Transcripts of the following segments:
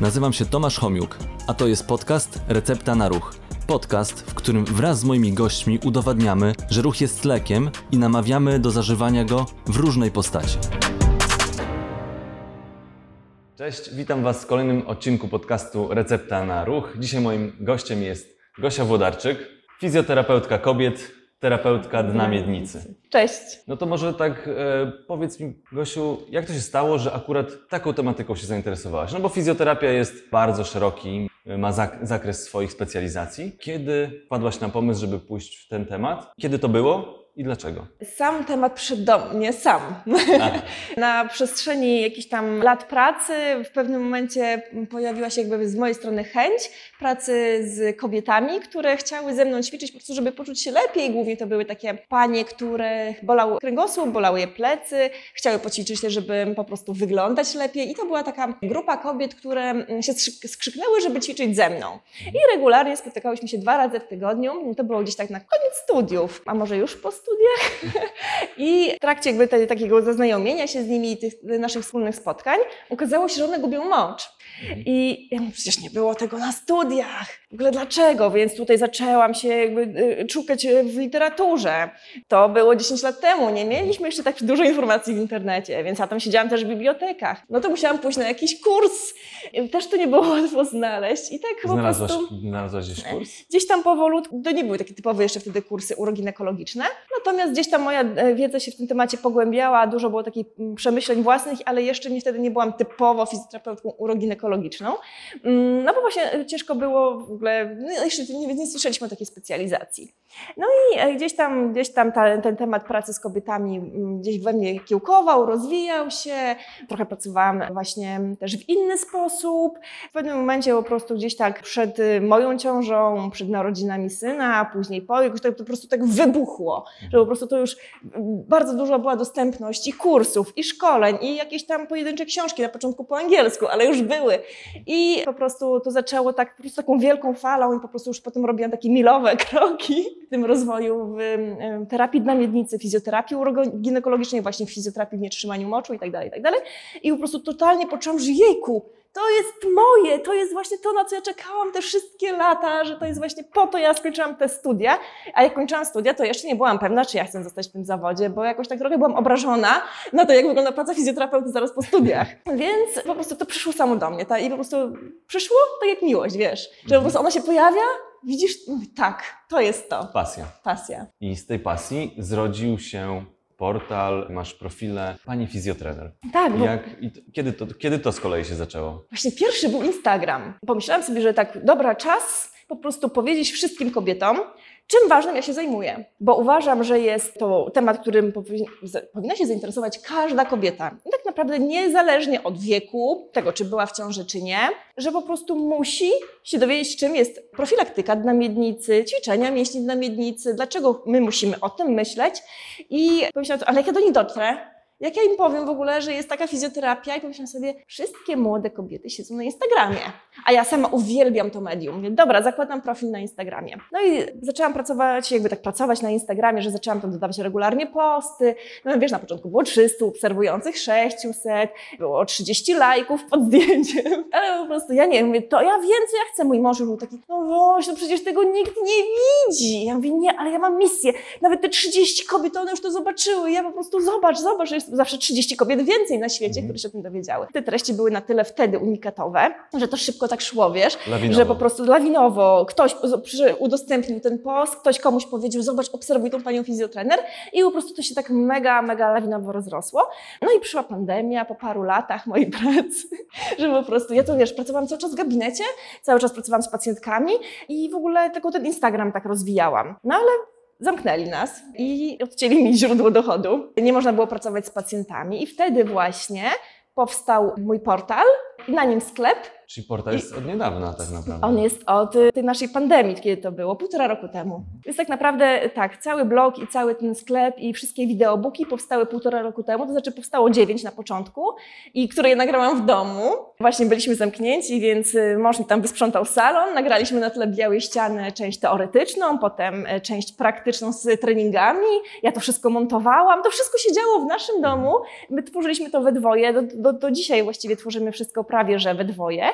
Nazywam się Tomasz Homiuk, a to jest podcast Recepta na Ruch. Podcast, w którym wraz z moimi gośćmi udowadniamy, że ruch jest lekiem i namawiamy do zażywania go w różnej postaci. Cześć, witam Was w kolejnym odcinku podcastu Recepta na Ruch. Dzisiaj moim gościem jest Gosia Włodarczyk, fizjoterapeutka kobiet, terapeutka dna miednicy. Cześć. No to może tak e, powiedz mi, Gosiu, jak to się stało, że akurat taką tematyką się zainteresowałaś? No bo fizjoterapia jest bardzo szeroki, e, ma zak zakres swoich specjalizacji. Kiedy wpadłaś na pomysł, żeby pójść w ten temat? Kiedy to było i dlaczego? Sam temat przyszedł do mnie sam. Na przestrzeni jakichś tam lat pracy w pewnym momencie pojawiła się jakby z mojej strony chęć pracy z kobietami, które chciały ze mną ćwiczyć po prostu, żeby poczuć się lepiej. Głównie to były takie panie, które bolały kręgosłup, bolały je plecy, chciały poćwiczyć też, żeby po prostu wyglądać lepiej. I to była taka grupa kobiet, które się skrzyknęły, żeby ćwiczyć ze mną. I regularnie spotykałyśmy się dwa razy w tygodniu. To było gdzieś tak na koniec studiów, a może już po studiach. I w trakcie jakby te, takiego zaznajomienia się z nimi i tych naszych wspólnych spotkań okazało się, że one gubią mocz. I ja mówię, przecież nie było tego na studiach. W ogóle dlaczego? Więc tutaj zaczęłam się jakby y, szukać w literaturze. To było 10 lat temu. Nie mieliśmy jeszcze tak dużo informacji w internecie, więc ja tam siedziałam też w bibliotekach. No to musiałam pójść na jakiś kurs. Też to nie było łatwo znaleźć. I tak Znalazłaś, po prostu... znalazłaś gdzieś kurs? Gdzieś tam powolutku, to nie były takie typowe jeszcze wtedy kursy uroginekologiczne, natomiast gdzieś tam moja e, wiedza się w tym temacie pogłębiała, dużo było takich mm, przemyśleń własnych, ale jeszcze nie wtedy nie byłam typowo fizjoterapeutką uroginekologiczną. Mm, no bo właśnie ciężko było w ogóle, no jeszcze nie, nie słyszeliśmy o takiej specjalizacji. No i e, gdzieś tam, gdzieś tam ta, ten temat pracy z kobietami mm, gdzieś we mnie kiełkował, rozwijał się. Trochę pracowałam właśnie też w inny sposób. W pewnym momencie po prostu gdzieś tak przed y, moją ciążą, przed narodzinami syna, później po, jakoś tak po prostu tak wybuchło, że po prostu to już mm, bardzo dużo była dostępność i kursów, i szkoleń, i jakieś tam pojedyncze książki, na początku po angielsku, ale już były. I po prostu to zaczęło tak, po prostu taką wielką falą i po prostu już potem robiłam takie milowe kroki w tym rozwoju w terapii dna miednicy, fizjoterapii uroginekologicznej, właśnie w fizjoterapii w nietrzymaniu moczu i tak dalej, i tak dalej. I po prostu totalnie poczułam, że jejku, to jest moje, to jest właśnie to, na co ja czekałam te wszystkie lata, że to jest właśnie po to ja skończyłam te studia. A jak kończyłam studia, to jeszcze nie byłam pewna, czy ja chcę zostać w tym zawodzie, bo jakoś tak trochę byłam obrażona na to, jak wygląda praca fizjoterapeuty zaraz po studiach. Więc po prostu to przyszło samo do mnie. Ta, I po prostu przyszło tak jak miłość, wiesz, że po prostu ona się pojawia, widzisz, tak, to jest to. Pasja. Pasja. I z tej pasji zrodził się portal, masz profile Pani Fizjotrener. Tak, bo Jak, i kiedy, to, kiedy to z kolei się zaczęło? właśnie pierwszy był Instagram. Pomyślałam sobie, że tak, dobra, czas po prostu powiedzieć wszystkim kobietom, czym ważnym ja się zajmuję. Bo uważam, że jest to temat, którym powinna się zainteresować każda kobieta. I tak naprawdę niezależnie od wieku, tego czy była w ciąży, czy nie, że po prostu musi się dowiedzieć, czym jest profilaktyka dna miednicy, ćwiczenia mięśni dna miednicy, dlaczego my musimy o tym myśleć. I pomyślałam, ale jak ja do nich dotrę, jak ja im powiem w ogóle, że jest taka fizjoterapia i pomyślałam sobie, wszystkie młode kobiety siedzą na Instagramie, a ja sama uwielbiam to medium. Mówię, dobra, zakładam profil na Instagramie. No i zaczęłam pracować, jakby tak pracować na Instagramie, że zaczęłam tam dodawać regularnie posty. No wiesz, na początku było 300 obserwujących, 600, było 30 lajków pod zdjęciem, ale po prostu ja nie wiem, to ja więcej ja chcę. Mój mąż był taki, no właśnie, no przecież tego nikt nie widzi. Ja mówię, nie, ale ja mam misję. Nawet te 30 kobiet, one już to zobaczyły. Ja po prostu zobacz, zobacz, jest zawsze 30 kobiet więcej na świecie, Mhm. które się o tym dowiedziały. Te treści były na tyle wtedy unikatowe, że to szybko tak szło, wiesz, Lawinowo. że po prostu lawinowo ktoś udostępnił ten post, ktoś komuś powiedział, zobacz, obserwuj tą panią fizjotrener i po prostu to się tak mega, mega lawinowo rozrosło. No i przyszła pandemia po paru latach mojej pracy, że po prostu, ja to wiesz, pracowałam cały czas w gabinecie, cały czas pracowałam z pacjentkami i w ogóle tylko ten Instagram tak rozwijałam. No ale zamknęli nas i odcięli mi źródło dochodu. Nie można było pracować z pacjentami i wtedy właśnie powstał mój portal na nim sklep. Czyli portal jest od niedawna tak naprawdę. On jest od y, tej naszej pandemii, kiedy to było, półtora roku temu. Więc tak naprawdę tak, cały blog i cały ten sklep i wszystkie wideobooki powstały półtora roku temu, to znaczy powstało dziewięć na początku i które je nagrałam w domu. Właśnie byliśmy zamknięci, więc y, mąż mi tam wysprzątał salon, nagraliśmy na tle białej ściany część teoretyczną, potem y, część praktyczną z treningami. Ja to wszystko montowałam, to wszystko się działo w naszym domu. My tworzyliśmy to we dwoje, do, do, do dzisiaj właściwie tworzymy wszystko prawie, że we dwoje.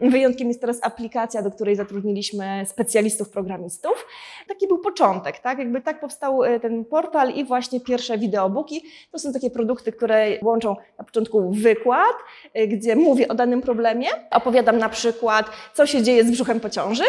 Wyjątkiem jest teraz aplikacja, do której zatrudniliśmy specjalistów, programistów. Taki był początek, tak? Jakby tak powstał e, ten portal i właśnie pierwsze wideobooki. To są takie produkty, które łączą na początku wykład, e, gdzie mówię o danym problemie, opowiadam na przykład, co się dzieje z brzuchem po ciąży,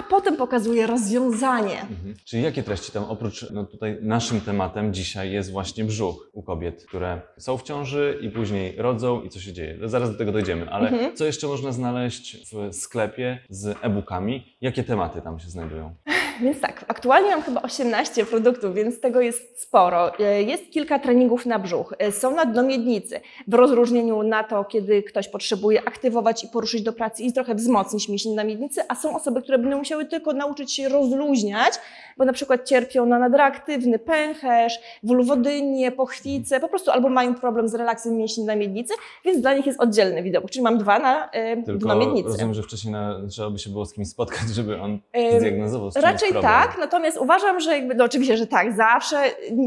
a potem pokazuję rozwiązanie. Mhm. Czyli jakie treści tam oprócz, no tutaj naszym tematem dzisiaj jest właśnie brzuch u kobiet, które są w ciąży i później rodzą i co się dzieje. Zaraz do tego dojdziemy, ale Mhm. co jeszcze można znaleźć w sklepie z e-bookami? Jakie tematy tam się znajdują? Więc tak, aktualnie mam chyba 18 produktów, więc tego jest sporo. E, Jest kilka treningów na brzuch, e, są na dno miednicy, w rozróżnieniu na to, kiedy ktoś potrzebuje aktywować i poruszyć do pracy i trochę wzmocnić mięśnie na miednicy, a są osoby, które będą musiały tylko nauczyć się rozluźniać, bo na przykład cierpią na nadreaktywny pęcherz, wulwodynię, pochwicę, po prostu albo mają problem z relaksem mięśni na miednicy, więc dla nich jest oddzielny widok, czyli mam dwa na dno Tylko miednicy. rozumiem, że wcześniej na, trzeba by się było z kimś spotkać, żeby on zdiagnozował czym Raczej problem. tak, natomiast uważam, że jakby, no oczywiście, że tak, zawsze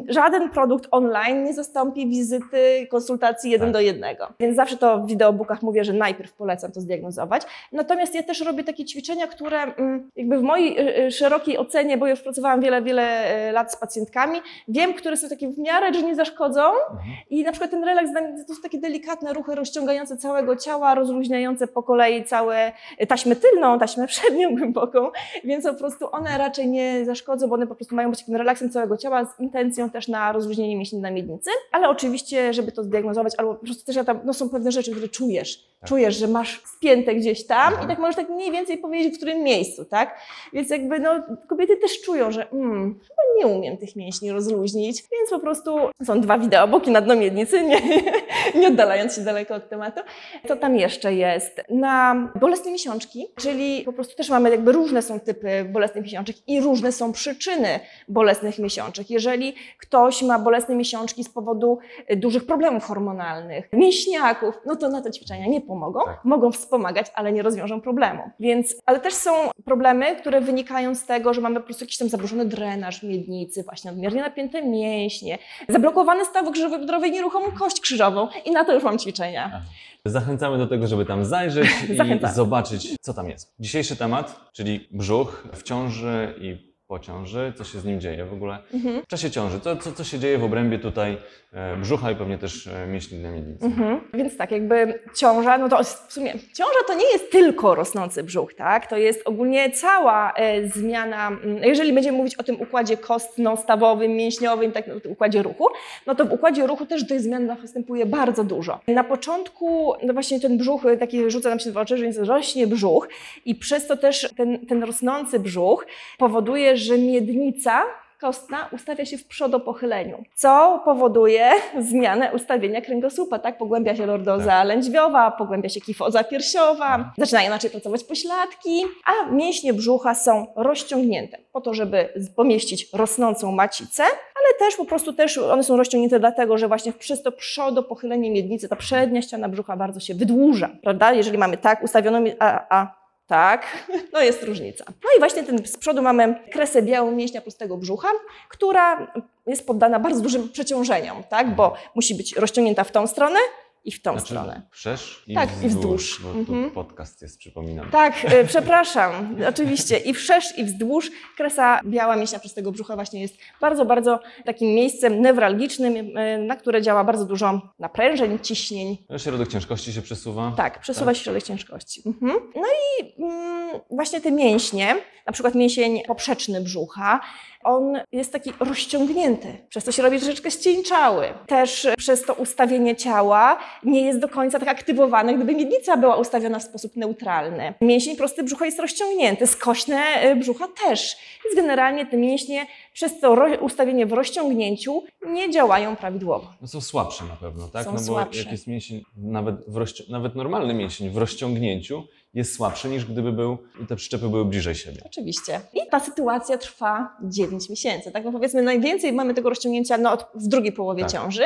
żaden produkt online nie zastąpi wizyty, konsultacji jeden Tak. do jednego. Więc zawsze to w wideobookach mówię, że najpierw polecam to zdiagnozować. Natomiast ja też robię takie ćwiczenia, które mm, jakby w mojej y, y, szerokiej ocenie, bo już pracowałam wiele, wiele y, lat z pacjentkami, wiem, które są takie w miarę, że nie zaszkodzą Mhm. i na przykład ten relaks to są takie delikatne ruchy rozciągające całego ciała, rozluźniające po kolei całe taśmę tylną, taśmę przednią głęboką, więc po prostu one raczej nie zaszkodzą, bo one po prostu mają być takim relaksem całego ciała z intencją też na rozluźnienie mięśni na miednicy, ale oczywiście, żeby to zdiagnozować, albo po prostu też ja tam, no są pewne rzeczy, które czujesz, Tak. czujesz, że masz spięte gdzieś tam Mhm. i tak możesz tak mniej więcej powiedzieć, w którym miejscu, tak? Więc jakby no, kobiety też czują, że mm, chyba nie umiem tych mięśni rozluźnić, więc po prostu są dwa wideoboki na dno miednicy, nie, nie oddalając się daleko od tematu. Co tam jeszcze jest? Na bolesne miesiączki, czyli po prostu też mamy jakby różne są typy bolesnych miesiączek i różne są przyczyny bolesnych miesiączek. Jeżeli ktoś ma bolesne miesiączki z powodu y, dużych problemów hormonalnych, mięśniaków, no to na to ćwiczenia nie pomogą. Tak. Mogą wspomagać, ale nie rozwiążą problemu. Więc, ale też są problemy, które wynikają z tego, że mamy po prostu jakiś tam zaburzony drenaż miednicy, właśnie nadmiernie napięte mięśnie, zablokowany stawek żywoodrowy i nieruchomą kość krzyżową i na to już mam ćwiczenia. Zachęcamy do tego, żeby tam zajrzeć i zobaczyć, co tam jest. Dzisiejszy temat, czyli brzuch w ciąży i po ciąży, co się z nim dzieje w ogóle Mhm. w czasie ciąży, co, co, co się dzieje w obrębie tutaj e, brzucha i pewnie też e, mięśni na miednicy. Mhm. Więc tak, jakby ciąża, no to w sumie ciąża to nie jest tylko rosnący brzuch, tak? To jest ogólnie cała e, zmiana, jeżeli będziemy mówić o tym układzie kostno-stawowym, mięśniowym, tak, no, tym układzie ruchu, no to w układzie ruchu też tych zmian następuje bardzo dużo. Na początku, no właśnie ten brzuch, e, taki rzuca nam się w oczy, że rośnie brzuch i przez to też ten, ten rosnący brzuch powoduje, że miednica kostna ustawia się w przodopochyleniu, co powoduje zmianę ustawienia kręgosłupa, tak? Pogłębia się lordoza lędźwiowa, pogłębia się kifoza piersiowa, zaczynają inaczej pracować pośladki, a mięśnie brzucha są rozciągnięte po to, żeby pomieścić rosnącą macicę, ale też po prostu też one są rozciągnięte dlatego, że właśnie przez to przodopochylenie miednicy, ta przednia ściana brzucha bardzo się wydłuża, prawda? Jeżeli mamy tak ustawioną, a, a tak, no jest różnica. No i właśnie ten, z przodu mamy kresę białą mięśnia prostego brzucha, która jest poddana bardzo dużym przeciążeniom, tak? bo musi być rozciągnięta w tą stronę i w tą Znaczy, stronę. wszerz i Tak, i wzdłuż, wzdłuż. bo Mhm. tu podcast jest, przypominam. Tak, e, przepraszam, oczywiście. I wszerz, i wzdłuż. Kresa biała mięśnia prostego brzucha właśnie jest bardzo, bardzo takim miejscem newralgicznym, e, na które działa bardzo dużo naprężeń, ciśnień. Środek ciężkości się przesuwa. Tak, przesuwa się środek ciężkości. Mhm. No i mm, właśnie te mięśnie, na przykład mięsień poprzeczny brzucha, on jest taki rozciągnięty, przez to się robi troszeczkę ścieńczały. Też przez to ustawienie ciała nie jest do końca tak aktywowany, gdyby miednica była ustawiona w sposób neutralny. Mięsień prosty brzucha jest rozciągnięty, skośne e, brzucha też. Więc generalnie te mięśnie przez to ustawienie w rozciągnięciu nie działają prawidłowo. No są słabsze na pewno, tak? Są no bo słabsze. jak jest mięsień, nawet, w nawet normalny mięsień w rozciągnięciu jest słabszy niż gdyby był, te przyczepy były bliżej siebie. Oczywiście. I ta sytuacja trwa 9 miesięcy. Tak, no powiedzmy, najwięcej mamy tego rozciągnięcia no, w drugiej połowie Tak. ciąży.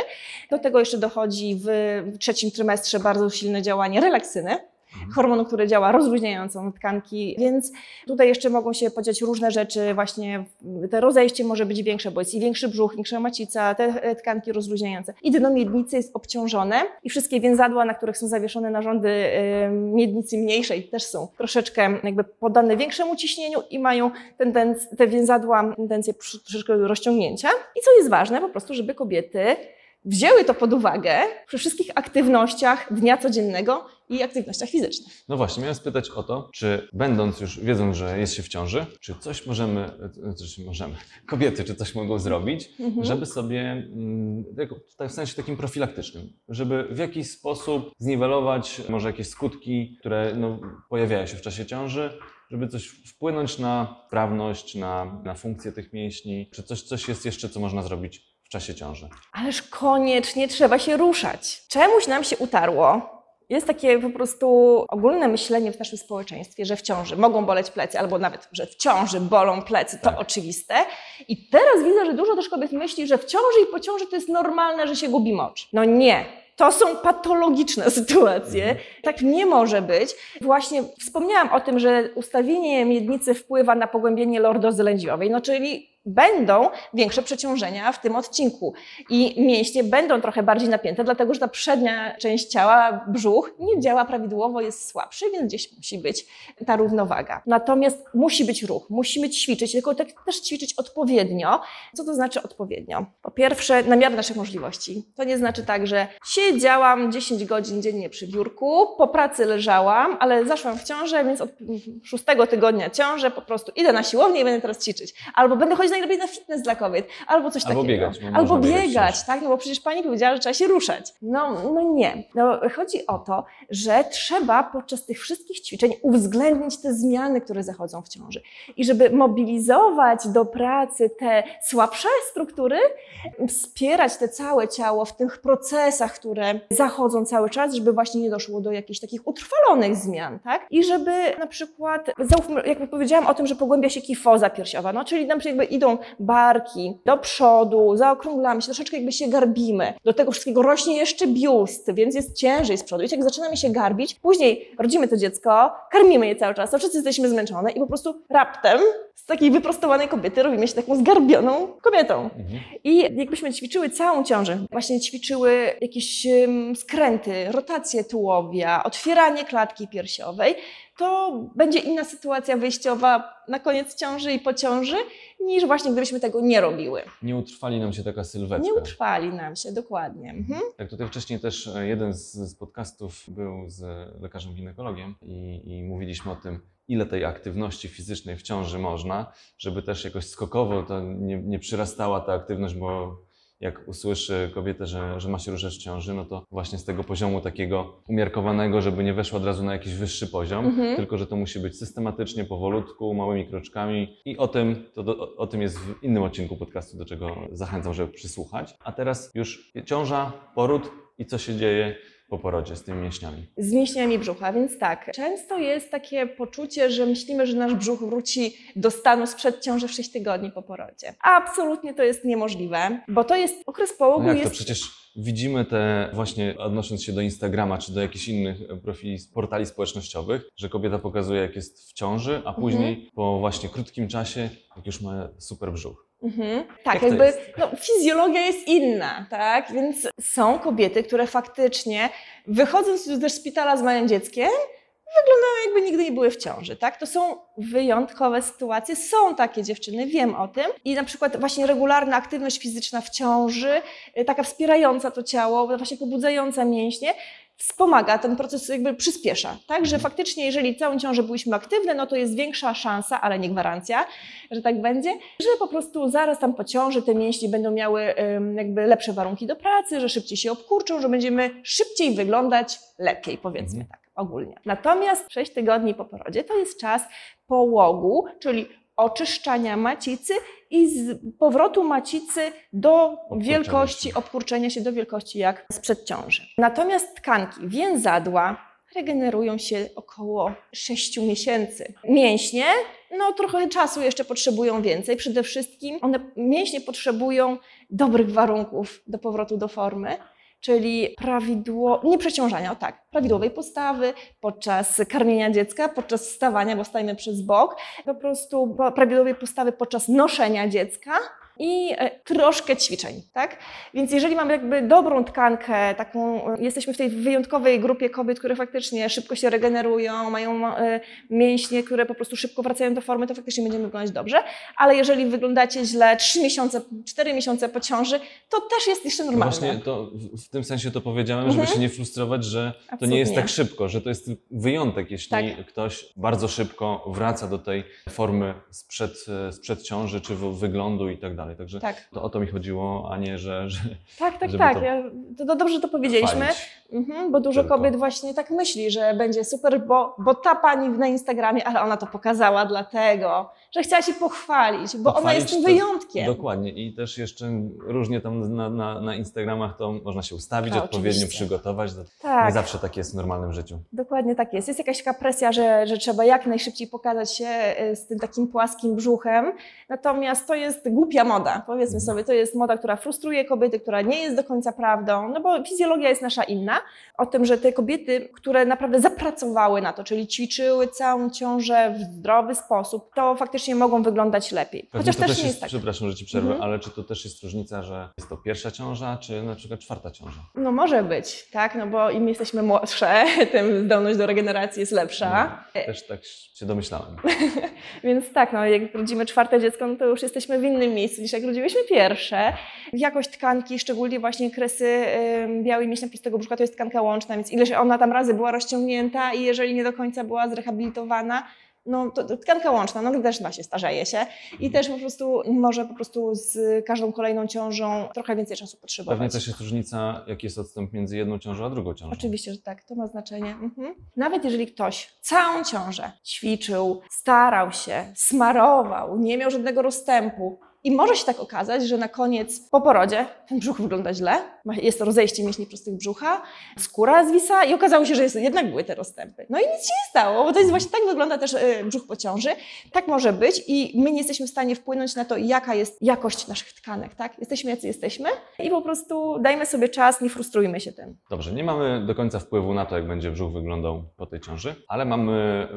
Do tego jeszcze dochodzi w trzecim trymestrze bardzo silne działanie relaksyny. Hormonu, który działa rozluźniająco na tkanki, więc tutaj jeszcze mogą się podziać różne rzeczy, właśnie te rozejście może być większe, bo jest i większy brzuch, większa macica, te e, tkanki rozluźniające. I dno miednicy jest obciążone i wszystkie więzadła, na których są zawieszone narządy miednicy mniejszej też są troszeczkę jakby poddane większemu ciśnieniu i mają tendenc- te więzadła tendencję troszeczkę do rozciągnięcia. I co jest ważne, po prostu, żeby kobiety wzięły to pod uwagę przy wszystkich aktywnościach dnia codziennego i aktywnościach fizycznych. No właśnie, miałem spytać o to, czy będąc już, wiedząc, że jest się w ciąży, czy coś możemy, coś możemy, kobiety, czy coś mogą zrobić, Mhm. żeby sobie, mm, tak w sensie takim profilaktycznym, żeby w jakiś sposób zniwelować może jakieś skutki, które no, pojawiają się w czasie ciąży, żeby coś wpłynąć na sprawność, na, na funkcję tych mięśni, czy coś, coś jest jeszcze, co można zrobić czasie ciąży. Ależ koniecznie trzeba się ruszać. Czemuś nam się utarło. Jest takie po prostu ogólne myślenie w naszym społeczeństwie, że w ciąży mogą boleć plecy, albo nawet, że w ciąży bolą plecy, to Tak. oczywiste. I teraz widzę, że dużo też kobiet myśli, że w ciąży i po ciąży to jest normalne, że się gubi mocz. No nie. To są patologiczne sytuacje. Tak nie może być. Właśnie wspomniałam o tym, że ustawienie miednicy wpływa na pogłębienie lordozy lędźwiowej, no czyli będą większe przeciążenia w tym odcinku i mięśnie będą trochę bardziej napięte, dlatego że ta przednia część ciała, brzuch, nie działa prawidłowo, jest słabszy, więc gdzieś musi być ta równowaga. Natomiast musi być ruch, musimy ćwiczyć, tylko tak też ćwiczyć odpowiednio. Co to znaczy odpowiednio? Po pierwsze, na miarę naszych możliwości. To nie znaczy tak, że siedziałam 10 godzin dziennie przy biurku, po pracy leżałam, ale zaszłam w ciążę, więc od szóstego tygodnia ciążę po prostu idę na siłownię i będę teraz ćwiczyć. Albo będę chodzić najlepiej na fitness dla kobiet, albo coś Albo takiego. biegać, bo Albo biegać biegać, tak? No bo przecież pani powiedziała, że trzeba się ruszać. No, no nie. No, chodzi o to, że trzeba podczas tych wszystkich ćwiczeń uwzględnić te zmiany, które zachodzą w ciąży. I żeby mobilizować do pracy te słabsze struktury, wspierać te całe ciało w tych procesach, które zachodzą cały czas, żeby właśnie nie doszło do jakichś takich utrwalonych zmian, tak? I żeby na przykład, jak powiedziałam o tym, że pogłębia się kifoza piersiowa, no czyli na przykład jakby idą barki do przodu, zaokrąglamy się, troszeczkę jakby się garbimy. Do tego wszystkiego rośnie jeszcze biust, więc jest ciężej z przodu. I jak zaczynamy się garbić, później rodzimy to dziecko, karmimy je cały czas, to wszyscy jesteśmy zmęczone i po prostu raptem z takiej wyprostowanej kobiety robimy się taką zgarbioną kobietą. Mhm. I jakbyśmy ćwiczyły całą ciążę, właśnie ćwiczyły jakieś em, skręty, rotację tułowia, otwieranie klatki piersiowej, to będzie inna sytuacja wyjściowa na koniec ciąży i po ciąży, niż właśnie gdybyśmy tego nie robiły. Nie utrwali nam się taka sylwetka. Nie utrwali nam się, dokładnie. Mhm. Tak, tutaj wcześniej też e, jeden z, z podcastów był z lekarzem ginekologiem i, i mówiliśmy o tym, ile tej aktywności fizycznej w ciąży można, żeby też jakoś skokowo to nie, nie przyrastała ta aktywność, bo jak usłyszy kobietę, że, że ma się ruszać w ciąży, no to właśnie z tego poziomu takiego umiarkowanego, żeby nie weszła od razu na jakiś wyższy poziom, Mhm. tylko że to musi być systematycznie, powolutku, małymi kroczkami i o tym, to do, o tym jest w innym odcinku podcastu, do czego zachęcam, żeby przysłuchać. A teraz już ciąża, poród i co się dzieje po porodzie z tymi mięśniami. Z mięśniami brzucha, więc tak. Często jest takie poczucie, że myślimy, że nasz brzuch wróci do stanu sprzed ciąży w 6 tygodni po porodzie. Absolutnie to jest niemożliwe, bo to jest okres połogu No jak to jest przecież widzimy te właśnie odnosząc się do Instagrama czy do jakichś innych profili, portali społecznościowych, że kobieta pokazuje jak jest w ciąży, Mhm. a później po właśnie krótkim czasie jak już ma super brzuch. Mhm. Tak, Jak jakby jest? no, fizjologia jest inna, tak? Więc są kobiety, które faktycznie wychodząc ze szpitala z małym dzieckiem, wyglądają jakby nigdy nie były w ciąży, tak? To są wyjątkowe sytuacje, są takie dziewczyny, wiem o tym. I na przykład właśnie regularna aktywność fizyczna w ciąży, y, taka wspierająca to ciało, właśnie pobudzająca mięśnie, wspomaga, ten proces jakby przyspiesza, tak? Że faktycznie jeżeli całą ciążę byliśmy aktywne, no to jest większa szansa, ale nie gwarancja, że tak będzie, że po prostu zaraz tam po ciąży te mięśnie będą miały jakby lepsze warunki do pracy, że szybciej się obkurczą, że będziemy szybciej wyglądać lepiej, powiedzmy Mhm. tak ogólnie. Natomiast 6 tygodni po porodzie to jest czas połogu, czyli oczyszczania macicy i z powrotu macicy do wielkości, obkurczenia się do wielkości jak sprzed ciąży. Natomiast tkanki więzadła regenerują się około 6 miesięcy. Mięśnie, no trochę czasu jeszcze potrzebują więcej. Przede wszystkim one, mięśnie potrzebują dobrych warunków do powrotu do formy, czyli prawidło, nie przeciążania, o tak, prawidłowej postawy podczas karmienia dziecka, podczas wstawania, bo stajemy przez bok, po prostu prawidłowej postawy podczas noszenia dziecka i e, troszkę ćwiczeń, tak? Więc jeżeli mamy jakby dobrą tkankę, taką, e, jesteśmy w tej wyjątkowej grupie kobiet, które faktycznie szybko się regenerują, mają e, mięśnie, które po prostu szybko wracają do formy, to faktycznie będziemy wyglądać dobrze, ale jeżeli wyglądacie źle 3 miesiące, 4 miesiące po ciąży, to też jest jeszcze normalne. No właśnie to, w tym sensie to powiedziałem, żeby Mhm. się nie frustrować, że to Absolutnie. nie jest tak szybko, że to jest wyjątek, jeśli Tak. ktoś bardzo szybko wraca do tej formy sprzed, sprzed ciąży, czy wyglądu i tak dalej. Także Tak, to o to mi chodziło, a nie, że, że tak, tak, tak. to Ja, to, to dobrze, to powiedzieliśmy. Mhm, bo dużo Tylko. kobiet właśnie tak myśli, że będzie super, bo, bo ta pani na Instagramie, ale ona to pokazała dlatego, że chciała się pochwalić, bo ona jest tym Pochwalić wyjątkiem. Dokładnie. I też jeszcze różnie tam na, na, na Instagramach to można się ustawić, Tak, odpowiednio oczywiście. przygotować. To Tak. Nie zawsze tak jest w normalnym życiu. Dokładnie tak jest. Jest jakaś taka presja, że, że trzeba jak najszybciej pokazać się e, z tym takim płaskim brzuchem. Natomiast to jest głupia moda, powiedzmy Mhm. sobie. To jest moda, która frustruje kobiety, która nie jest do końca prawdą, no bo fizjologia jest nasza inna. O tym, że te kobiety, które naprawdę zapracowały na to, czyli ćwiczyły całą ciążę w zdrowy sposób, to faktycznie mogą wyglądać lepiej. Pewnie Chociaż to też też nie jest, jest tak. przepraszam, że ci przerwę, Mhm. ale czy to też jest różnica, że jest to pierwsza ciąża, czy na przykład czwarta ciąża? No może być, tak, no bo im jesteśmy młodsze, tym zdolność do regeneracji jest lepsza. No, też tak się domyślałem. Więc tak, no, jak rodzimy czwarte dziecko, no to już jesteśmy w innym miejscu niż jak rodziłyśmy pierwsze. Jakość tkanki, szczególnie właśnie kresy białej mięśnia prostego brzucha, to jest tkanka łączna, więc ileś ona tam razy była rozciągnięta i jeżeli nie do końca była zrehabilitowana, no to, to tkanka łączna, no też ma się, starzeje się i też po prostu może po prostu z każdą kolejną ciążą trochę więcej czasu potrzebować. Pewnie też jest różnica, jaki jest odstęp między jedną ciążą a drugą ciążą. Oczywiście, że tak, to ma znaczenie. Mhm. Nawet jeżeli ktoś całą ciążę ćwiczył, starał się, smarował, nie miał żadnego rozstępu i może się tak okazać, że na koniec po porodzie ten brzuch wygląda źle, jest rozejście mięśni prostych brzucha, skóra zwisa i okazało się, że jest, jednak były te rozstępy. No i nic się nie stało, bo to jest właśnie tak wygląda też e, brzuch po ciąży. Tak może być i my nie jesteśmy w stanie wpłynąć na to, jaka jest jakość naszych tkanek, tak? Jesteśmy jacy jesteśmy i po prostu dajmy sobie czas, nie frustrujmy się tym. Dobrze, nie mamy do końca wpływu na to, jak będzie brzuch wyglądał po tej ciąży, ale mamy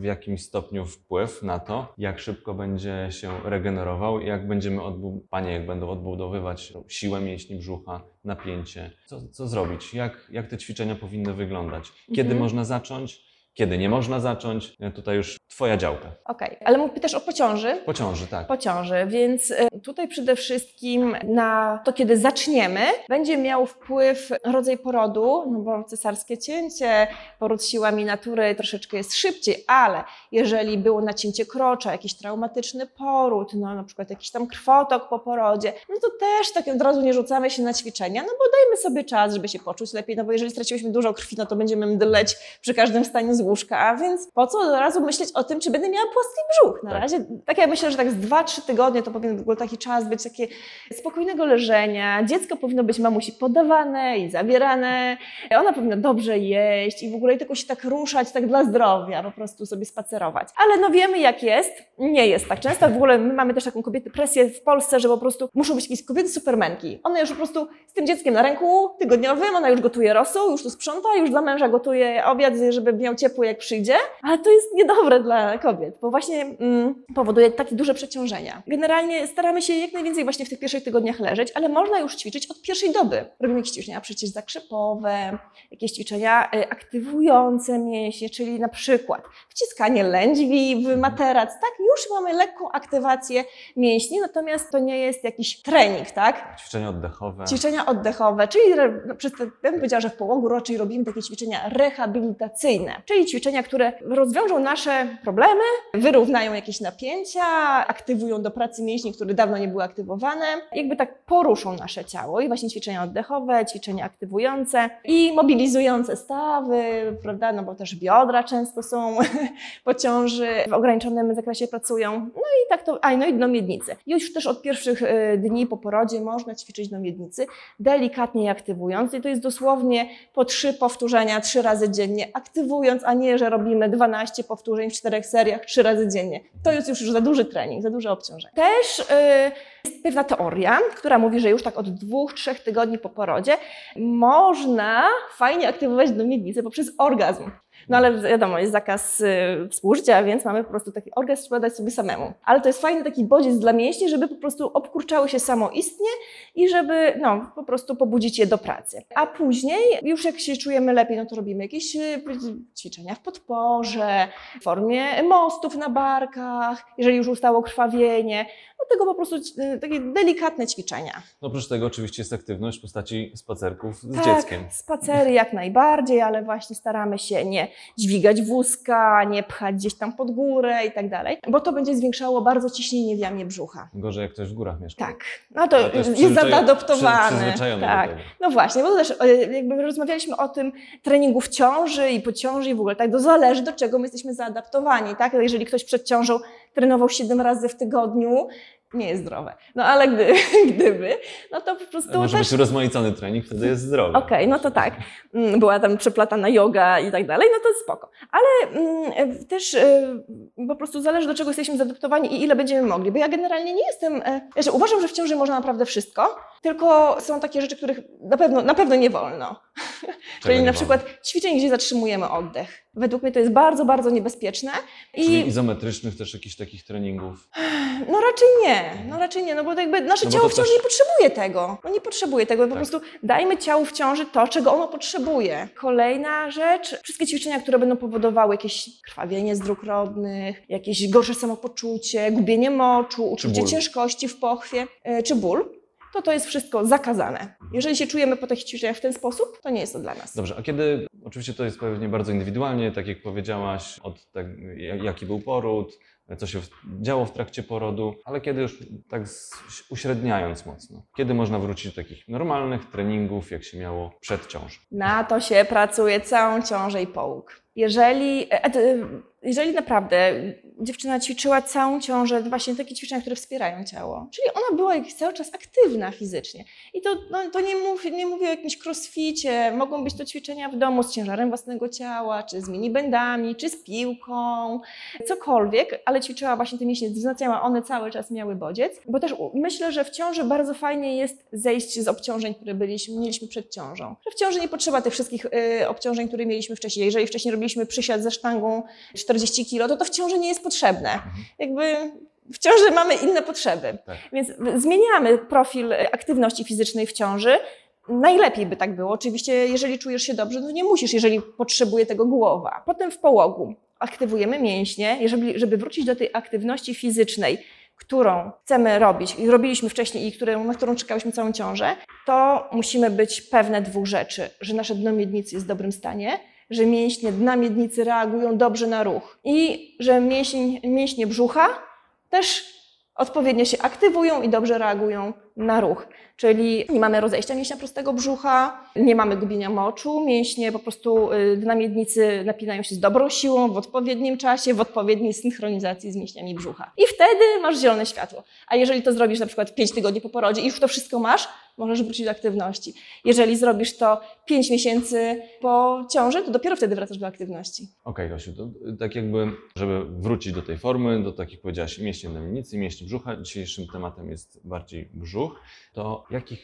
w- jakimś stopniu wpływ na to, jak szybko będzie się regenerował, jak będziemy odbu- panie, jak będą odbudowywać siłę mięśni brzucha, napięcie. Co, co zrobić? Jak, jak te ćwiczenia powinny wyglądać? Kiedy Mhm. można zacząć? Kiedy nie można zacząć? E, Tutaj już Twoja działka. Okej, ale mógł pytasz o pociąży? Po ciąży, tak. Po ciąży, więc e, tutaj przede wszystkim na to, kiedy zaczniemy, będzie miał wpływ rodzaj porodu, no bo cesarskie cięcie, poród siłami natury troszeczkę jest szybciej, ale jeżeli było nacięcie krocza, jakiś traumatyczny poród, no na przykład jakiś tam krwotok po porodzie, no to też tak od razu nie rzucamy się na ćwiczenia, no bo dajmy sobie czas, żeby się poczuć lepiej, no bo jeżeli straciłyśmy dużo krwi, no to będziemy mdleć przy każdym wstaniu z łóżka, a więc po co od razu myśleć o tym, czy będę miała płaski brzuch? Na Tak. razie, tak ja myślę, że tak z 2-3 tygodnie to powinien w ogóle taki czas być takie spokojnego leżenia. Dziecko powinno być mamusi podawane i zabierane. Ona powinna dobrze jeść i w ogóle tylko się tak ruszać, tak dla zdrowia, po prostu sobie spacerować. Ale no wiemy jak jest, nie jest tak często. W ogóle my mamy też taką kobietę, presję w Polsce, że po prostu muszą być jakieś kobiety supermenki. One już po prostu z tym dzieckiem na ręku tygodniowym, ona już gotuje rosół, już tu sprząta, już dla męża gotuje obiad, żeby miał ciepło jak przyjdzie. Ale to jest niedobre dla kobiet, bo właśnie mm, powoduje takie duże przeciążenia. Generalnie staramy się jak najwięcej właśnie w tych pierwszych tygodniach leżeć, ale można już ćwiczyć od pierwszej doby. Robimy jakieś ćwiczenia przeciwzakrzepowe, jakieś ćwiczenia y, aktywujące mięśnie, czyli na przykład wciskanie lędźwi w materac, tak? Już mamy lekką aktywację mięśni, natomiast to nie jest jakiś trening, tak? Ćwiczenia oddechowe. Ćwiczenia oddechowe, czyli no, przez te, ja bym powiedziała, że w połogu raczej robimy takie ćwiczenia rehabilitacyjne, czyli ćwiczenia, które rozwiążą nasze problemy, wyrównają jakieś napięcia, aktywują do pracy mięśni, które dawno nie były aktywowane, jakby tak poruszą nasze ciało. I właśnie ćwiczenia oddechowe, ćwiczenia aktywujące i mobilizujące stawy, prawda, no bo też biodra często są po ciąży, w ograniczonym zakresie pracują, no i tak to, a no i dno miednicy. Już też od pierwszych e, dni po porodzie można ćwiczyć dno miednicy, delikatnie aktywując. I to jest dosłownie po trzy powtórzenia trzy razy dziennie, aktywując, a nie, że robimy 12 powtórzeń w czterech seriach trzy razy dziennie. To jest już, za duży trening, za duże obciążenie. Też y, Jest pewna teoria, która mówi, że już tak od dwóch, trzech tygodni po porodzie można fajnie aktywować do miednicy poprzez orgazm. No ale wiadomo, jest zakaz y, współżycia, więc mamy po prostu taki orgazm, trzeba dać sobie samemu. Ale to jest fajny taki bodziec dla mięśni, żeby po prostu obkurczały się samoistnie i żeby no, po prostu pobudzić je do pracy. A później, już jak się czujemy lepiej, no to robimy jakieś y, ćwiczenia w podporze, w formie mostów na barkach, jeżeli już ustało krwawienie. Do tego po prostu y, takie delikatne ćwiczenia. No oprócz tego oczywiście jest aktywność w postaci spacerków z tak, dzieckiem. spacery jak najbardziej, ale właśnie staramy się nie dźwigać wózka, nie pchać gdzieś tam pod górę i tak dalej, bo to będzie zwiększało bardzo ciśnienie w jamie brzucha. Gorzej jak ktoś w górach mieszka. Tak, no to to jest jest zaadoptowane. tak. No właśnie, bo to też e, jakby rozmawialiśmy o tym treningu w ciąży i po ciąży i w ogóle, tak, to zależy do czego my jesteśmy zaadaptowani, tak? Jeżeli ktoś przed ciążą trenował 7 razy w tygodniu, nie jest zdrowe. No ale gdy, gdyby, no to po prostu Może też... być urozmaicony trening, wtedy jest zdrowy. Okej, no to tak. Mm, Była tam przeplatana yoga i tak dalej, no to spoko. Ale mm, też e, po prostu zależy, do czego jesteśmy zaadaptowani i ile będziemy mogli. Bo ja generalnie nie jestem. e, Znaczy, uważam, że w ciąży można naprawdę wszystko, tylko są takie rzeczy, których na pewno, na pewno nie wolno. Czyli na przykład ćwiczeń, gdzie zatrzymujemy oddech. Według mnie to jest bardzo, bardzo niebezpieczne. Czyli I izometrycznych też jakichś takich treningów. no raczej nie, no raczej nie, no bo jakby nasze No ciało to w ciąży też- nie potrzebuje tego. No nie potrzebuje tego, po Tak. prostu dajmy ciału w ciąży to, czego ono potrzebuje. Kolejna rzecz, wszystkie ćwiczenia, które będą powodowały jakieś krwawienie z dróg rodnych, jakieś gorsze samopoczucie, gubienie moczu, uczucie ciężkości w pochwie, yy, czy ból, to to jest wszystko zakazane. Jeżeli się czujemy po tych ćwiczeniach w ten sposób, to nie jest to dla nas. Dobrze, a kiedy, oczywiście to jest pewnie bardzo indywidualnie, tak jak powiedziałaś, od tak, jaki był poród, co się działo w trakcie porodu, ale kiedy już tak uśredniając mocno, kiedy można wrócić do takich normalnych treningów, jak się miało przed ciążą? Na to się pracuje całą ciążę i połóg. Jeżeli, e, e, jeżeli naprawdę dziewczyna ćwiczyła całą ciążę, właśnie takie ćwiczenia, które wspierają ciało, czyli ona była cały czas aktywna fizycznie. I to, no, to nie, mów, nie mówię o jakimś crossficie, mogą być to ćwiczenia w domu z ciężarem własnego ciała, czy z minibędami, czy z piłką, cokolwiek, ale ćwiczyła właśnie te mięśnie, wzmacniała, one cały czas miały bodziec, bo też myślę, że w ciąży bardzo fajnie jest zejść z obciążeń, które byliśmy, mieliśmy przed ciążą. W ciąży nie potrzeba tych wszystkich y, obciążeń, które mieliśmy wcześniej. Jeżeli wcześniej robiliśmy przysiad ze sztangą 40 kg, to to w ciąży nie jest potrzebne. Jakby w ciąży mamy inne potrzeby. Tak. Więc zmieniamy profil aktywności fizycznej w ciąży. Najlepiej by tak było. Oczywiście, jeżeli czujesz się dobrze, to nie musisz, jeżeli potrzebuje tego głowa. Potem w połogu aktywujemy mięśnie, jeżeli, żeby wrócić do tej aktywności fizycznej, którą chcemy robić i robiliśmy wcześniej i którą, na którą czekałyśmy całą ciążę, to musimy być pewne dwóch rzeczy, że nasze dno miednicy jest w dobrym stanie, że mięśnie dna miednicy reagują dobrze na ruch i że mięsień, mięśnie brzucha też odpowiednio się aktywują i dobrze reagują na ruch. Czyli nie mamy rozejścia mięśnia prostego brzucha, nie mamy gubienia moczu, mięśnie po prostu y, dna miednicy napinają się z dobrą siłą, w odpowiednim czasie, w odpowiedniej synchronizacji z mięśniami brzucha. I wtedy masz zielone światło. A jeżeli to zrobisz na przykład 5 tygodni po porodzie i już to wszystko masz, możesz wrócić do aktywności. Jeżeli zrobisz to 5 miesięcy po ciąży, to dopiero wtedy wracasz do aktywności. Okej, Kasiu, to tak jakby, żeby wrócić do tej formy, do takich powiedziałaś mięśnie namiennicy, mięśnie brzucha, dzisiejszym tematem jest bardziej brzuch, to jakich,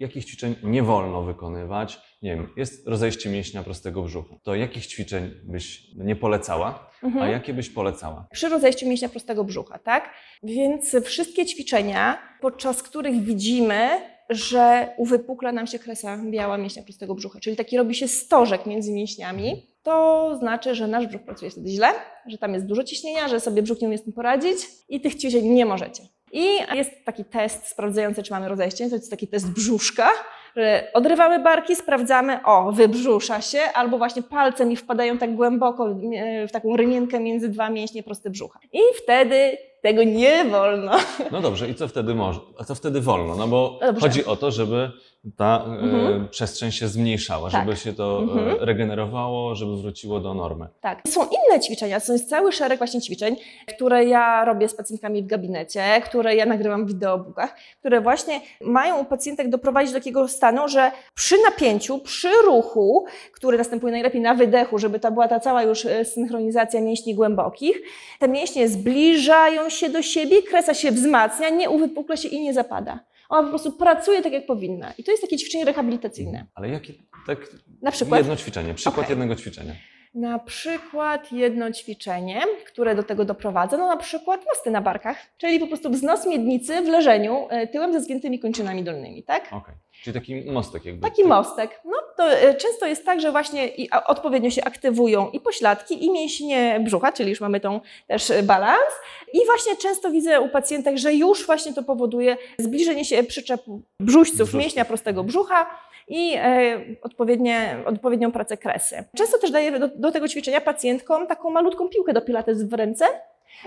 jakich ćwiczeń nie wolno wykonywać? Nie wiem, jest rozejście mięśnia prostego brzucha. To jakich ćwiczeń byś nie polecała, Mhm. a jakie byś polecała? przy rozejściu mięśnia prostego brzucha, tak? Więc wszystkie ćwiczenia, podczas których widzimy, że uwypukla nam się kresa biała mięśnia prostego brzucha, czyli taki robi się stożek między mięśniami, to znaczy, że nasz brzuch pracuje wtedy źle, że tam jest dużo ciśnienia, że sobie brzuch nie umie z tym poradzić i tych ćwiczeń nie możecie. I jest taki test sprawdzający, czy mamy rozejście, to jest taki test brzuszka, że odrywamy barki, sprawdzamy, o, wybrzusza się, albo właśnie palce mi wpadają tak głęboko e, w taką rynienkę między dwa mięśnie proste brzucha. I wtedy tego nie wolno. No dobrze, i co wtedy może, a co wtedy wolno? No bo Dobrze. chodzi o to, żeby ta e, Mhm. przestrzeń się zmniejszała, Tak. żeby się to Mhm. e, regenerowało, żeby wróciło do normy. Tak. Są inne ćwiczenia, to jest cały szereg właśnie ćwiczeń, które ja robię z pacjentkami w gabinecie, które ja nagrywam w wideobookach, które właśnie mają u pacjentek doprowadzić do takiego stanu, że przy napięciu, przy ruchu, który następuje najlepiej na wydechu, żeby to była ta cała już e, synchronizacja mięśni głębokich, te mięśnie zbliżają się do siebie, kresa się wzmacnia, nie uwypukla się i nie zapada. Ona po prostu pracuje tak, jak powinna. I to jest takie ćwiczenie rehabilitacyjne. Ale jakie, tak, Na przykład jedno ćwiczenie, przykład Okej. jednego ćwiczenia. Na przykład jedno ćwiczenie, które do tego doprowadza, no na przykład mosty na barkach, czyli po prostu wznos miednicy w leżeniu e, tyłem ze zgiętymi kończynami dolnymi, tak? Okej. Czyli taki mostek jakby. Taki mostek. No to e, często jest tak, że właśnie odpowiednio się aktywują i pośladki, i mięśnie brzucha, czyli już mamy tą też e, balans. I właśnie często widzę u pacjentek, że już właśnie to powoduje zbliżenie się przyczepu brzuźców, Brzuszków. mięśnia prostego brzucha i e, odpowiednie, odpowiednią pracę kresy. Często też daję do, do tego ćwiczenia pacjentkom taką malutką piłkę do pilates w ręce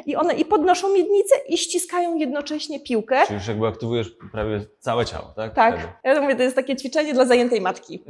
i one i podnoszą miednicę i ściskają jednocześnie piłkę. Czyli już jakby aktywujesz prawie całe ciało, tak? Tak, Wtedy. ja to mówię, to jest takie ćwiczenie dla zajętej matki.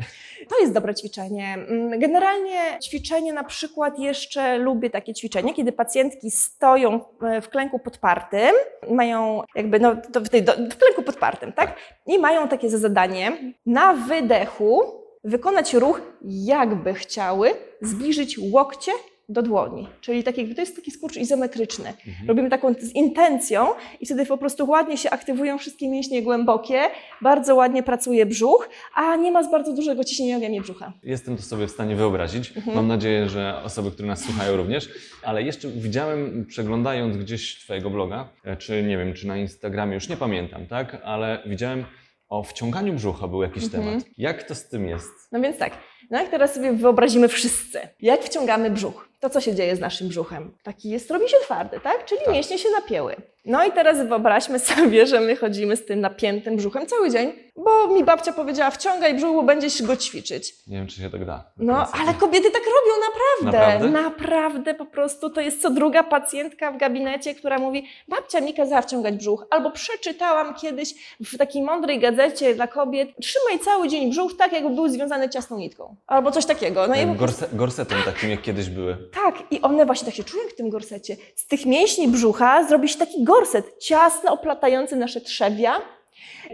To jest dobre ćwiczenie. Mm, Generalnie ćwiczenie na przykład jeszcze lubię takie ćwiczenie, kiedy pacjentki stoją w klęku podpartym, mają jakby no, w, tej, do, w klęku podpartym, tak? I mają takie za zadanie na wydechu wykonać ruch, jakby chciały zbliżyć łokcie do dłoni. Czyli tak jakby to jest taki skurcz izometryczny. Mhm. Robimy taką z intencją i wtedy po prostu ładnie się aktywują wszystkie mięśnie głębokie, bardzo ładnie pracuje brzuch, a nie ma z bardzo dużego ciśnienia w brzucha. Jestem to sobie w stanie wyobrazić. Mhm. Mam nadzieję, że osoby, które nas słuchają również. Ale jeszcze widziałem, przeglądając gdzieś Twojego bloga, e, czy nie wiem, czy na Instagramie, już nie pamiętam, tak? Ale widziałem o wciąganiu brzucha był jakiś Mhm. temat. Jak to z tym jest? No więc tak, no jak teraz sobie wyobrazimy wszyscy, jak wciągamy brzuch, to co się dzieje z naszym brzuchem? Taki jest, robi się twardy, tak? Czyli Tak. mięśnie się napięły. No i teraz wyobraźmy sobie, że my chodzimy z tym napiętym brzuchem cały dzień, bo mi babcia powiedziała, wciągaj brzuch, bo będziesz go ćwiczyć. Nie wiem, czy się tak da. No, ale kobiety tak robią naprawdę. Naprawdę? Naprawdę po prostu to jest co druga pacjentka w gabinecie, która mówi: Babcia mi kazała wciągać brzuch. Albo przeczytałam kiedyś w takiej mądrej gazecie dla kobiet: Trzymaj cały dzień brzuch tak, jakby był związany ciasną nitką. Albo coś takiego. No i prostu- gorse, gorsetem takim, jak kiedyś były. tak, i one właśnie tak się czują w tym gorsecie. Z tych mięśni brzucha zrobi się taki gorset, ciasno oplatający nasze trzewia.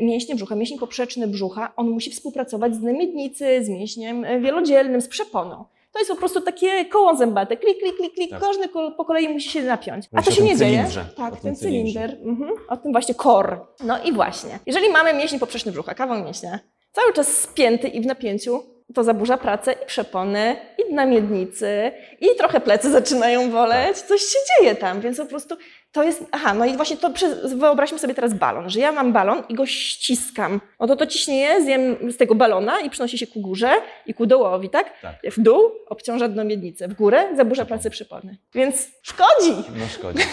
Mięśnie brzucha, mięsień poprzeczny brzucha, on musi współpracować z dnem miednicy, z mięśniem e, wielodzielnym, z przeponą. To jest po prostu takie koło zębate. Klik, klik, klik, klik. Tak. Każdy po kolei musi się napiąć. A to się nie dzieje. Tak, ten cylinder. Mhm. O tym właśnie kor. No i właśnie. Jeżeli mamy mięsień poprzeczny brzucha, kawał mięśnia, cały czas spięty i w napięciu, to zaburza pracę i przepony, i dna miednicy, i trochę plecy zaczynają boleć. Coś się dzieje tam, więc po prostu to jest. Aha, no i właśnie to wyobraźmy sobie teraz balon, że ja mam balon i go ściskam. No to to ciśnienie zjem z tego balona i przynosi się ku górze i ku dołowi, tak? Tak. W dół obciąża dno miednicy, w górę zaburza pracę przypony. Więc szkodzi! No szkodzi.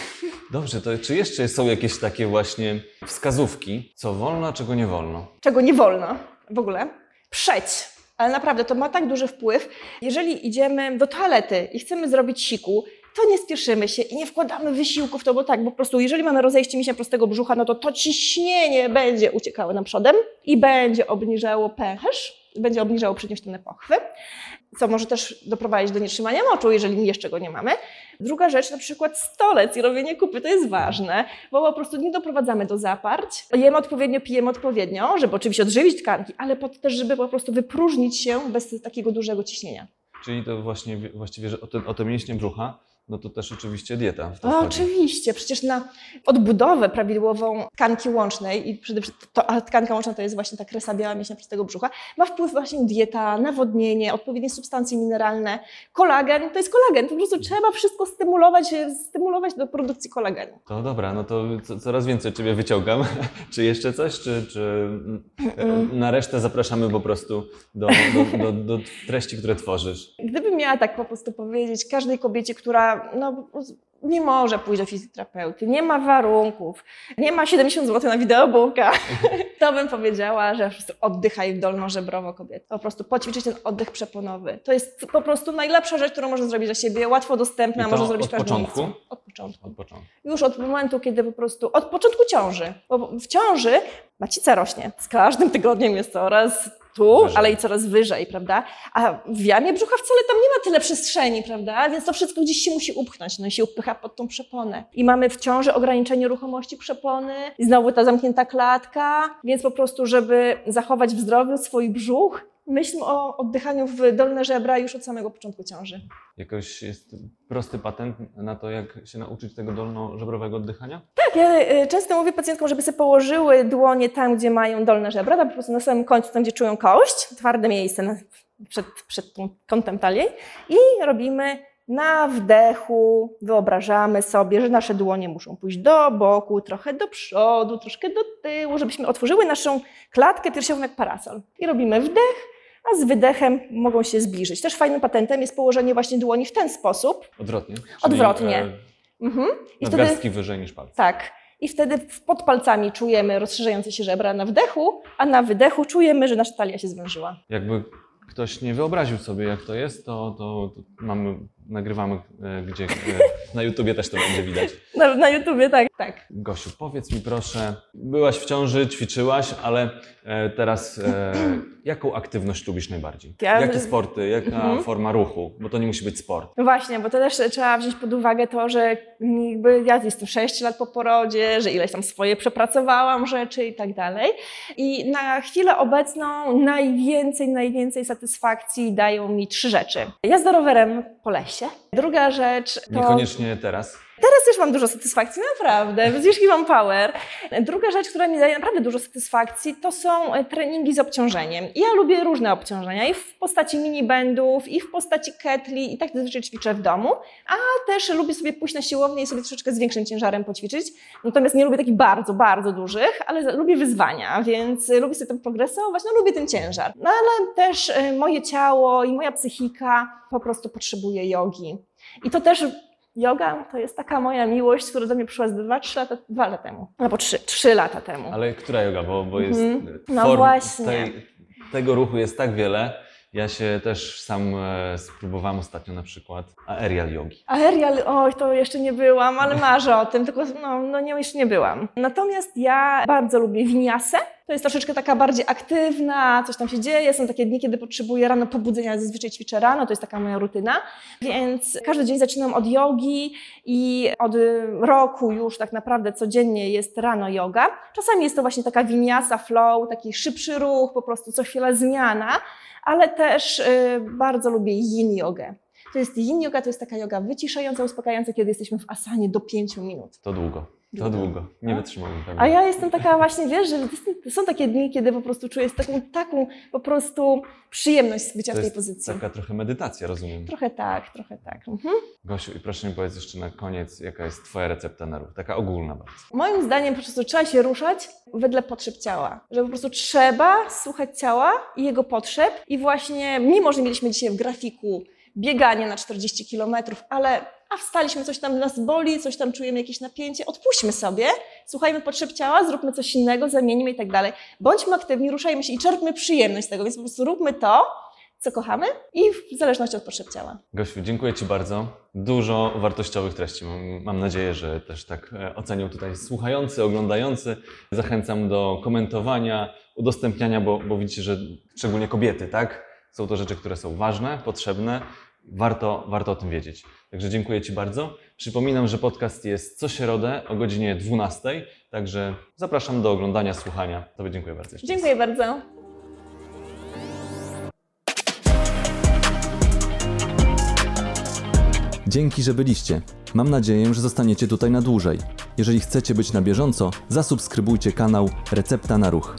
Dobrze, to czy jeszcze są jakieś takie właśnie wskazówki, co wolno, a czego nie wolno? czego nie wolno w ogóle, przeć. Ale naprawdę to ma tak duży wpływ. Jeżeli idziemy do toalety i chcemy zrobić siku, to nie spieszymy się i nie wkładamy wysiłku w to, bo tak, bo po prostu jeżeli mamy rozejście mięśnia prostego brzucha, no to to ciśnienie będzie uciekało nam przodem i będzie obniżało pęcherz, będzie obniżało przedniośtonne pochwy, co może też doprowadzić do nietrzymania moczu, jeżeli jeszcze go nie mamy. Druga rzecz, na przykład stolec i robienie kupy, to jest ważne, bo po prostu nie doprowadzamy do zaparć. Jemy odpowiednio, pijemy odpowiednio, żeby oczywiście odżywić tkanki, ale też, żeby po prostu wypróżnić się bez takiego dużego ciśnienia. Czyli to właśnie właściwie, że o te, o te mięśnie brzucha, no to też oczywiście dieta O, wchodzi. oczywiście, przecież na odbudowę prawidłową tkanki łącznej i przede wszystkim to, a tkanka łączna to jest właśnie ta kresa biała mięśnia prostego brzucha, ma wpływ właśnie dieta, nawodnienie, odpowiednie substancje mineralne, kolagen, to jest kolagen, po prostu trzeba wszystko stymulować, e, stymulować do produkcji kolagenu. To dobra, no to co, coraz więcej Ciebie wyciągam. czy jeszcze coś, czy, czy mm, na resztę zapraszamy po prostu do, do, do, do treści, które tworzysz? Gdybym miała tak po prostu powiedzieć każdej kobiecie, która która no, nie może pójść do fizjoterapeuty, nie ma warunków, nie ma 70 zł na wideobooka, to bym powiedziała, że po prostu oddychaj dolnożebrowo kobiety. Po prostu poćwiczyć ten oddech przeponowy. To jest po prostu najlepsza rzecz, którą można zrobić dla siebie, łatwo dostępna, może zrobić od początku? Od początku. Od początku. Już od momentu, kiedy po prostu, od początku ciąży, bo w ciąży macica rośnie. Z każdym tygodniem jest coraz tu, Wyżej. ale i coraz wyżej, prawda? A w jamie brzucha wcale tam nie ma tyle przestrzeni, prawda? Więc to wszystko gdzieś się musi upchnąć, no i się upycha pod tą przeponę. I mamy w ciąży ograniczenie ruchomości przepony, i znowu ta zamknięta klatka, więc po prostu, żeby zachować w zdrowiu swój brzuch, myślmy o oddychaniu w dolne żebra już od samego początku ciąży. Jakoś jest prosty patent na to, jak się nauczyć tego dolnożebrowego oddychania? Ja y, często mówię pacjentkom, żeby sobie położyły dłonie tam, gdzie mają dolne żebra, po prostu na samym końcu, tam, gdzie czują kość, twarde miejsce na, przed, przed tą kątem talii i robimy na wdechu, wyobrażamy sobie, że nasze dłonie muszą pójść do boku, trochę do przodu, troszkę do tyłu, żebyśmy otworzyły naszą klatkę piersiową jak parasol. I robimy wdech, a z wydechem mogą się zbliżyć. Też fajnym patentem jest położenie właśnie dłoni w ten sposób. Odwrotnie? Odwrotnie. Mhm. I wtedy wyżej niż palce. tak. I wtedy pod palcami czujemy rozszerzające się żebra na wdechu, a na wydechu czujemy, że nasza talia się zwężyła. Jakby ktoś nie wyobraził sobie, jak to jest, to, to, to mamy, nagrywamy e, gdzie, e, na YouTubie też to będzie widać. Na, na YouTubie tak, tak. Gosiu, powiedz mi proszę, byłaś w ciąży, ćwiczyłaś, ale e, teraz e, jaką aktywność lubisz najbardziej? Ja- Jakie sporty, jaka Mhm. forma ruchu? Bo to nie musi być sport. No właśnie, bo to też trzeba wziąć pod uwagę to, że jakby ja jestem 6 lat po porodzie, że ileś tam swoje przepracowałam rzeczy i tak dalej. I na chwilę obecną najwięcej, najwięcej satysfakcji dają mi trzy rzeczy. Jazda rowerem po lesie. Druga rzecz to... Niekoniecznie teraz. Teraz też mam dużo satysfakcji, naprawdę. Zwieszki mam power. Druga rzecz, która mi daje naprawdę dużo satysfakcji, to są e, treningi z obciążeniem. I ja lubię różne obciążenia, i w postaci mini-bendów, i w postaci ketli, i tak zazwyczaj ćwiczę w domu, a też lubię sobie pójść na siłownię i sobie troszeczkę z większym ciężarem poćwiczyć. Natomiast nie lubię takich bardzo, bardzo dużych, ale lubię wyzwania, więc lubię sobie tam progresować, no lubię ten ciężar. No ale też e, moje ciało i moja psychika po prostu potrzebuje jogi. I to też Yoga to jest taka moja miłość, która do mnie przyszła z 2-3 lata, dwa lata temu, albo 3, 3 lata temu. Ale która yoga? Bo, bo jest Mhm. e, No form właśnie. Tej, tego ruchu jest tak wiele. Ja się też sam e, spróbowałem ostatnio na przykład aerial yogi. Aerial, oj, to jeszcze nie byłam, ale marzę o tym, tylko no, no nie, jeszcze nie byłam. Natomiast ja bardzo lubię winiasę. To jest troszeczkę taka bardziej aktywna, coś tam się dzieje. Są takie dni, kiedy potrzebuję rano pobudzenia, zazwyczaj ćwiczę rano, to jest taka moja rutyna. Więc każdy dzień zaczynam od jogi i od roku już tak naprawdę codziennie jest rano yoga. Czasami jest to właśnie taka winiasa, flow, taki szybszy ruch, po prostu co chwila zmiana, ale też y, bardzo lubię yin jogę. To jest yin yoga, to jest taka yoga wyciszająca, uspokajająca, kiedy jesteśmy w asanie do 5 minut. To długo. To Długo. Nie pewnie. A ja jestem taka właśnie, wiesz, że są takie dni, kiedy po prostu czuję taką, taką po prostu przyjemność z bycia to w tej jest pozycji. taka trochę medytacja, rozumiem. Trochę tak, trochę tak. Mhm. Gosiu, i proszę mi powiedz jeszcze na koniec, jaka jest Twoja recepta na ruch? Taka ogólna bardzo. Moim zdaniem po prostu trzeba się ruszać wedle potrzeb ciała. Że po prostu trzeba słuchać ciała i jego potrzeb. I właśnie, mimo że mieliśmy dzisiaj w grafiku bieganie na 40 km, ale a wstaliśmy, coś tam nas boli, coś tam czujemy jakieś napięcie, odpuśćmy sobie, słuchajmy potrzeb ciała, zróbmy coś innego, zamienimy i tak dalej. Bądźmy aktywni, ruszajmy się i czerpmy przyjemność z tego, więc po prostu róbmy to, co kochamy i w zależności od potrzeb ciała. Gosiu, dziękuję Ci bardzo. Dużo wartościowych treści. Mam, nadzieję, że też tak e, ocenią tutaj słuchający, oglądający. Zachęcam do komentowania, udostępniania, bo, bo widzicie, że szczególnie kobiety, tak? Są to rzeczy, które są ważne, potrzebne. Warto, warto o tym wiedzieć. Także dziękuję Ci bardzo. Przypominam, że podcast jest co środę o godzinie 12, także zapraszam do oglądania, słuchania. Tobie dziękuję bardzo. jeszcze raz. Dziękuję bardzo. Dzięki, że byliście. Mam nadzieję, że zostaniecie tutaj na dłużej. Jeżeli chcecie być na bieżąco, zasubskrybujcie kanał Recepta na Ruch.